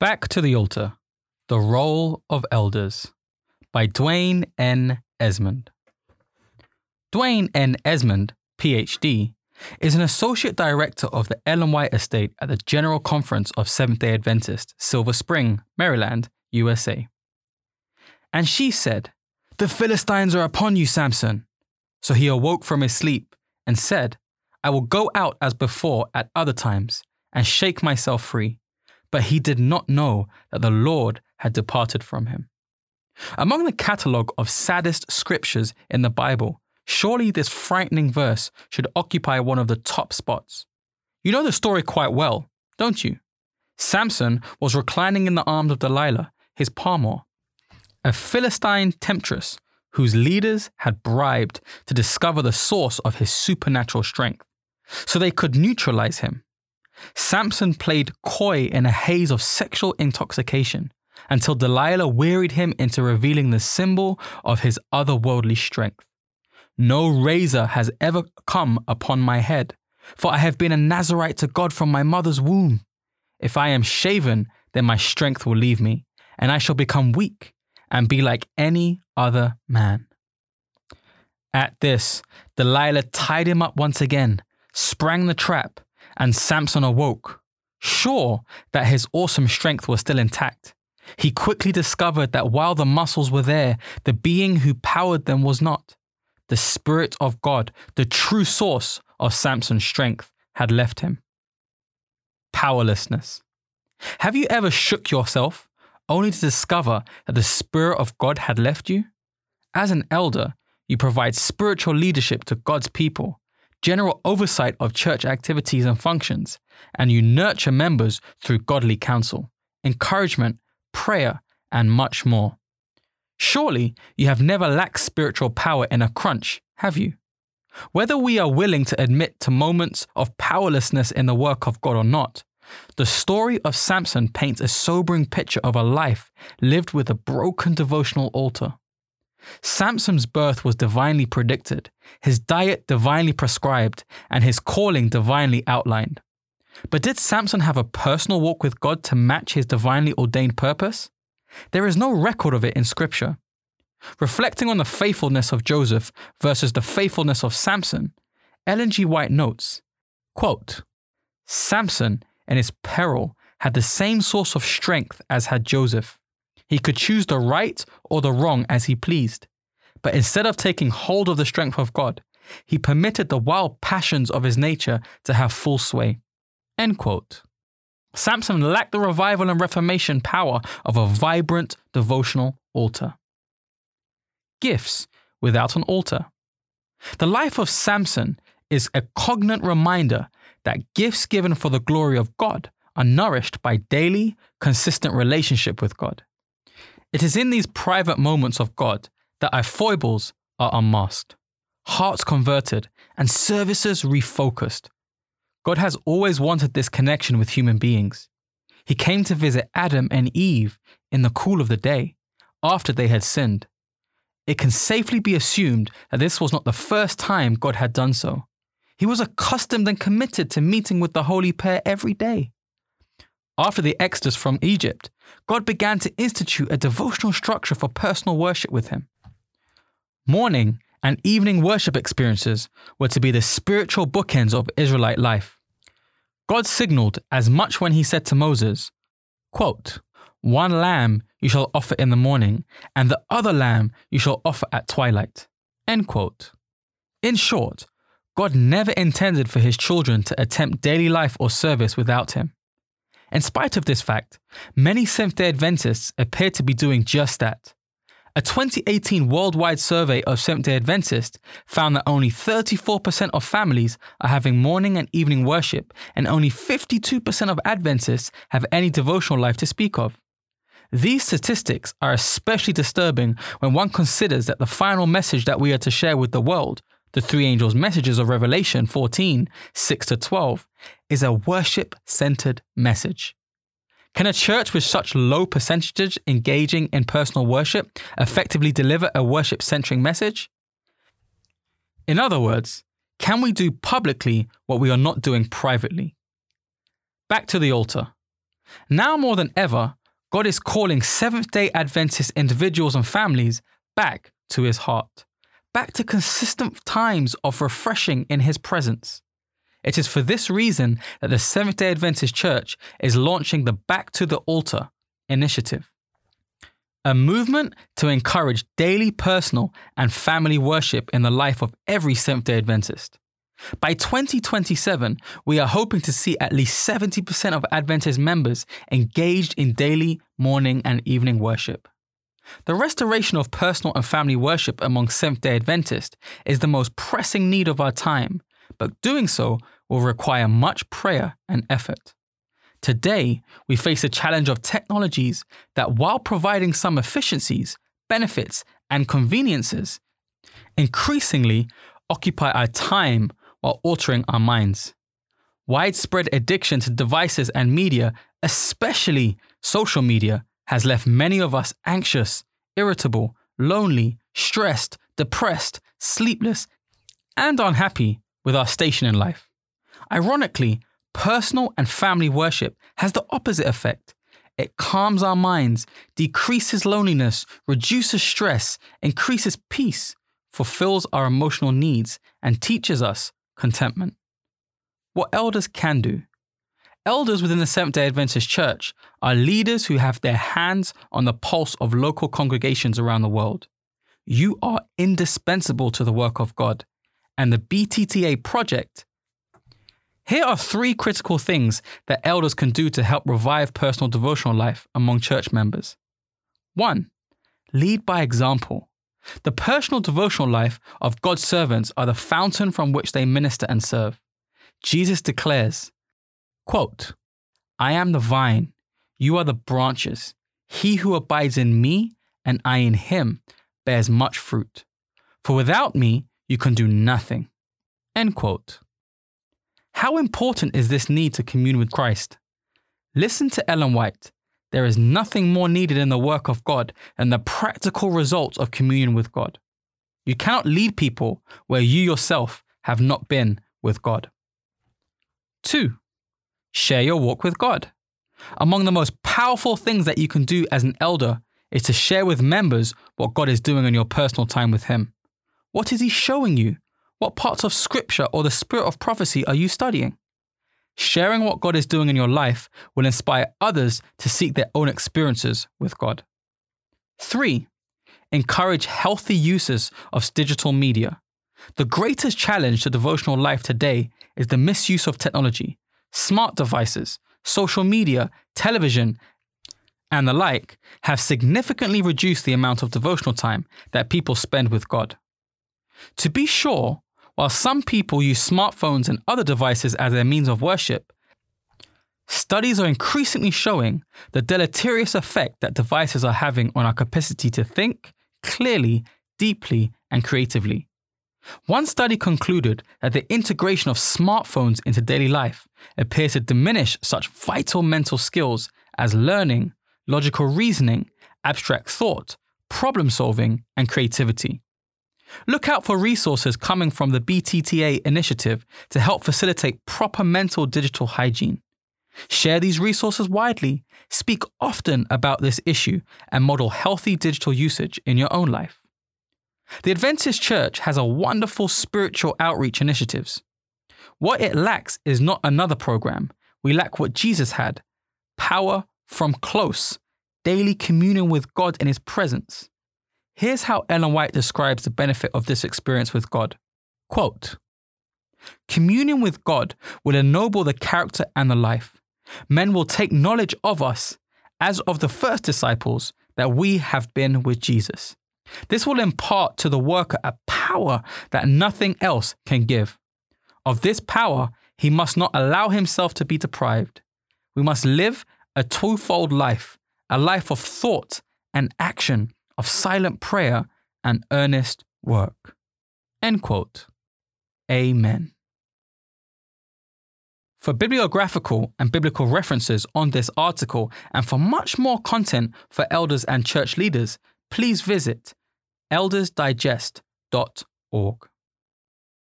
Back to the Altar The Role of Elders by Dwain N. Esmond. Dwain N. Esmond, PhD, is an associate director of the Ellen White Estate at the General Conference of Seventh day Adventists, Silver Spring, Maryland, USA. And she said, The Philistines are upon you, Samson. So he awoke from his sleep and said, I will go out as before at other times and shake myself free. But he did not know that the Lord had departed from him. Among the catalogue of saddest scriptures in the Bible, surely this frightening verse should occupy one of the top spots. You know the story quite well, don't you? Samson was reclining in the arms of Delilah, his paramour, a Philistine temptress whose leaders had bribed to discover the source of his supernatural strength, so they could neutralize him. Samson played coy in a haze of sexual intoxication until Delilah wearied him into revealing the symbol of his otherworldly strength. No razor has ever come upon my head, for I have been a Nazarite to God from my mother's womb. If I am shaven, then my strength will leave me, and I shall become weak and be like any other man. At this, Delilah tied him up once again, sprang the trap, and Samson awoke, sure that his awesome strength was still intact. He quickly discovered that while the muscles were there, the being who powered them was not. The Spirit of God, the true source of Samson's strength, had left him. Powerlessness. Have you ever shook yourself only to discover that the Spirit of God had left you? As an elder, you provide spiritual leadership to God's people, general oversight of church activities and functions, and you nurture members through godly counsel, encouragement, prayer, and much more. Surely you have never lacked spiritual power in a crunch, have you? Whether we are willing to admit to moments of powerlessness in the work of God or not, the story of Samson paints a sobering picture of a life lived with a broken devotional altar. Samson's birth was divinely predicted, his diet divinely prescribed, and his calling divinely outlined. But did Samson have a personal walk with God to match his divinely ordained purpose? There is no record of it in Scripture. Reflecting on the faithfulness of Joseph versus the faithfulness of Samson, Ellen G. White notes quote, Samson, in his peril, had the same source of strength as had Joseph. He could choose the right or the wrong as he pleased. But instead of taking hold of the strength of God, he permitted the wild passions of his nature to have full sway. End quote. Samson lacked the revival and reformation power of a vibrant devotional altar. Gifts without an altar. The life of Samson is a cognate reminder that gifts given for the glory of God are nourished by daily, consistent relationship with God. It is in these private moments of God that our foibles are unmasked, hearts converted, and services refocused. God has always wanted this connection with human beings. He came to visit Adam and Eve in the cool of the day, after they had sinned. It can safely be assumed that this was not the first time God had done so. He was accustomed and committed to meeting with the holy pair every day. After the exodus from Egypt, God began to institute a devotional structure for personal worship with Him. Morning and evening worship experiences were to be the spiritual bookends of Israelite life. God signaled as much when He said to Moses, quote, One lamb you shall offer in the morning, and the other lamb you shall offer at twilight. End quote. In short, God never intended for His children to attempt daily life or service without Him. In spite of this fact, many Seventh day Adventists appear to be doing just that. A 2018 worldwide survey of Seventh day Adventists found that only 34% of families are having morning and evening worship, and only 52% of Adventists have any devotional life to speak of. These statistics are especially disturbing when one considers that the final message that we are to share with the world, the three angels' messages of Revelation 14 6 to 12, is a worship centered message. Can a church with such low percentages engaging in personal worship effectively deliver a worship centering message? In other words, can we do publicly what we are not doing privately? Back to the altar. Now more than ever, God is calling Seventh day Adventist individuals and families back to his heart, back to consistent times of refreshing in his presence. It is for this reason that the Seventh day Adventist Church is launching the Back to the Altar initiative, a movement to encourage daily personal and family worship in the life of every Seventh day Adventist. By 2027, we are hoping to see at least 70% of Adventist members engaged in daily, morning, and evening worship. The restoration of personal and family worship among Seventh day Adventists is the most pressing need of our time, but doing so will require much prayer and effort. Today, we face a challenge of technologies that, while providing some efficiencies, benefits, and conveniences, increasingly occupy our time while altering our minds. Widespread addiction to devices and media, especially social media, has left many of us anxious, irritable, lonely, stressed, depressed, sleepless, and unhappy with our station in life. Ironically, personal and family worship has the opposite effect. It calms our minds, decreases loneliness, reduces stress, increases peace, fulfills our emotional needs, and teaches us contentment. What elders can do. Elders within the Seventh day Adventist Church are leaders who have their hands on the pulse of local congregations around the world. You are indispensable to the work of God, and the BTTA project. Here are three critical things that elders can do to help revive personal devotional life among church members. 1. Lead by example. The personal devotional life of God's servants are the fountain from which they minister and serve. Jesus declares, quote, I am the vine, you are the branches. He who abides in me and I in him bears much fruit. For without me, you can do nothing. End quote. How important is this need to commune with Christ? Listen to Ellen White, there is nothing more needed in the work of God than the practical results of communion with God. You cannot lead people where you yourself have not been with God. 2. Share your walk with God. Among the most powerful things that you can do as an elder is to share with members what God is doing in your personal time with Him. What is He showing you? What parts of Scripture or the Spirit of prophecy are you studying? Sharing what God is doing in your life will inspire others to seek their own experiences with God. Three, encourage healthy uses of digital media. The greatest challenge to devotional life today is the misuse of technology, smart devices, social media, television, and the like have significantly reduced the amount of devotional time that people spend with God. To be sure, while some people use smartphones and other devices as their means of worship, studies are increasingly showing the deleterious effect that devices are having on our capacity to think clearly, deeply, and creatively. One study concluded that the integration of smartphones into daily life appears to diminish such vital mental skills as learning, logical reasoning, abstract thought, problem solving, and creativity. Look out for resources coming from the BTTA initiative to help facilitate proper mental digital hygiene. Share these resources widely, speak often about this issue, and model healthy digital usage in your own life. The Adventist Church has a wonderful spiritual outreach initiatives. What it lacks is not another program. We lack what Jesus had power from close, daily communion with God in His presence. Here's how Ellen White describes the benefit of this experience with God. Quote, Communion with God will ennoble the character and the life. Men will take knowledge of us, as of the first disciples, that we have been with Jesus. This will impart to the worker a power that nothing else can give. Of this power, he must not allow himself to be deprived. We must live a twofold life a life of thought and action of silent prayer and earnest work. End quote. Amen. For bibliographical and biblical references on this article and for much more content for elders and church leaders, please visit eldersdigest.org.